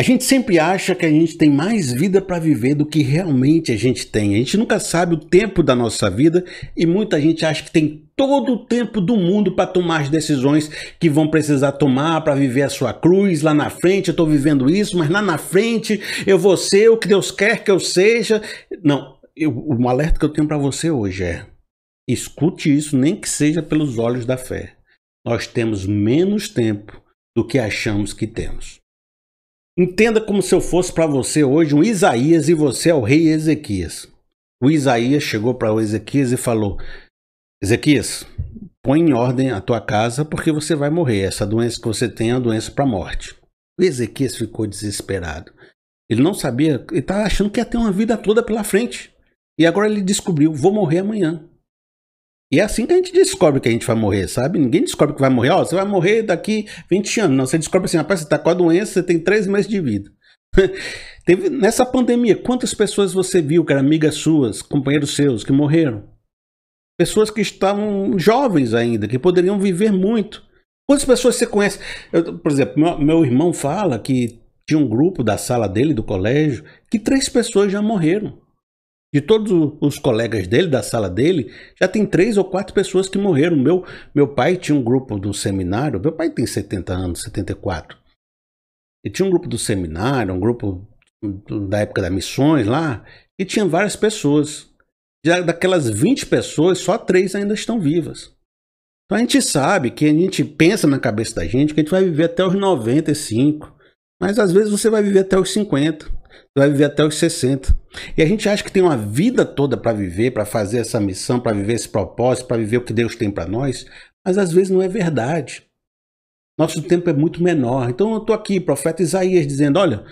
A gente sempre acha que a gente tem mais vida para viver do que realmente a gente tem. A gente nunca sabe o tempo da nossa vida e muita gente acha que tem todo o tempo do mundo para tomar as decisões que vão precisar tomar para viver a sua cruz. Lá na frente eu estou vivendo isso, mas lá na frente eu vou ser o que Deus quer que eu seja. Não, eu, o alerta que eu tenho para você hoje é: escute isso, nem que seja pelos olhos da fé. Nós temos menos tempo do que achamos que temos. Entenda como se eu fosse para você hoje um Isaías e você é o rei Ezequias. O Isaías chegou para o Ezequias e falou: Ezequias, põe em ordem a tua casa porque você vai morrer. Essa doença que você tem é uma doença para morte. O Ezequias ficou desesperado. Ele não sabia, ele estava achando que ia ter uma vida toda pela frente. E agora ele descobriu: vou morrer amanhã. E é assim que a gente descobre que a gente vai morrer, sabe? Ninguém descobre que vai morrer. Ó, oh, você vai morrer daqui 20 anos. Não, você descobre assim, rapaz, você tá com a doença, você tem 3 meses de vida. Teve, nessa pandemia, quantas pessoas você viu que eram amigas suas, companheiros seus, que morreram? Pessoas que estavam jovens ainda, que poderiam viver muito. Quantas pessoas você conhece? Eu, por exemplo, meu, meu irmão fala que tinha um grupo da sala dele, do colégio, que três pessoas já morreram. De todos os colegas dele, da sala dele, já tem três ou quatro pessoas que morreram. Meu, meu pai tinha um grupo do seminário, meu pai tem 70 anos, 74. E tinha um grupo do seminário, um grupo da época das missões lá, e tinha várias pessoas. Já daquelas 20 pessoas, só três ainda estão vivas. Então a gente sabe que a gente pensa na cabeça da gente que a gente vai viver até os 95, mas às vezes você vai viver até os 50 vai viver até os 60. E a gente acha que tem uma vida toda para viver, para fazer essa missão, para viver esse propósito, para viver o que Deus tem para nós, mas às vezes não é verdade. Nosso tempo é muito menor. Então eu estou aqui, profeta Isaías, dizendo: olha,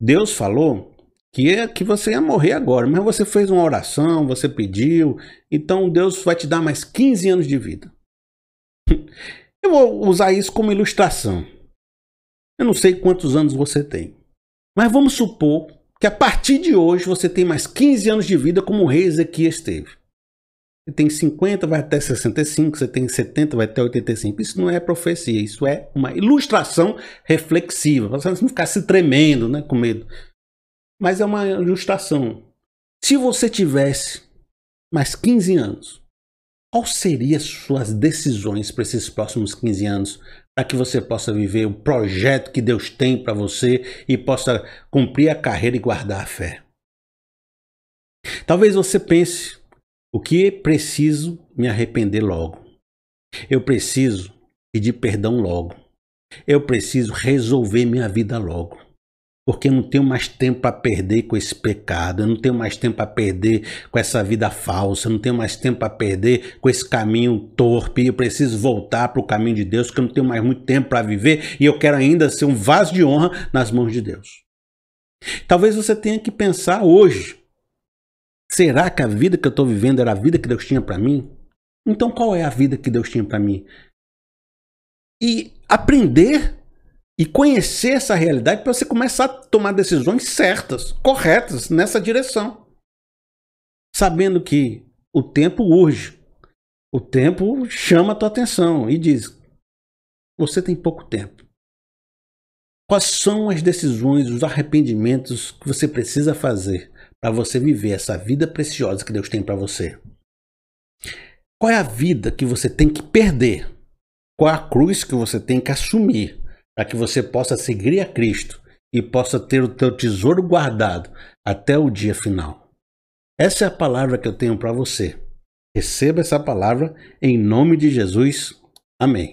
Deus falou que, é, que você ia morrer agora, mas você fez uma oração, você pediu, então Deus vai te dar mais 15 anos de vida. Eu vou usar isso como ilustração. Eu não sei quantos anos você tem, mas vamos supor que a partir de hoje você tem mais 15 anos de vida como o rei Ezequias teve. Você tem 50, vai até 65, você tem 70, vai até 85. Isso não é profecia, isso é uma ilustração reflexiva. Você não ficar se tremendo, né, com medo. Mas é uma ilustração. Se você tivesse mais 15 anos, quais seriam suas decisões para esses próximos 15 anos para que você possa viver o projeto que Deus tem para você e possa cumprir a carreira e guardar a fé. Talvez você pense: o que preciso me arrepender logo? Eu preciso pedir perdão logo. Eu preciso resolver minha vida logo porque eu não tenho mais tempo para perder com esse pecado, eu não tenho mais tempo para perder com essa vida falsa, eu não tenho mais tempo para perder com esse caminho torpe, eu preciso voltar para o caminho de Deus, porque eu não tenho mais muito tempo para viver e eu quero ainda ser um vaso de honra nas mãos de Deus. Talvez você tenha que pensar hoje: será que a vida que eu estou vivendo era a vida que Deus tinha para mim? Então qual é a vida que Deus tinha para mim? E aprender e conhecer essa realidade para você começar a tomar decisões certas, corretas nessa direção. Sabendo que o tempo urge, o tempo chama a tua atenção e diz: você tem pouco tempo. Quais são as decisões, os arrependimentos que você precisa fazer para você viver essa vida preciosa que Deus tem para você? Qual é a vida que você tem que perder? Qual é a cruz que você tem que assumir para que você possa seguir a Cristo e possa ter o teu tesouro guardado até o dia final. Essa é a palavra que eu tenho para você. Receba essa palavra em nome de Jesus. Amém.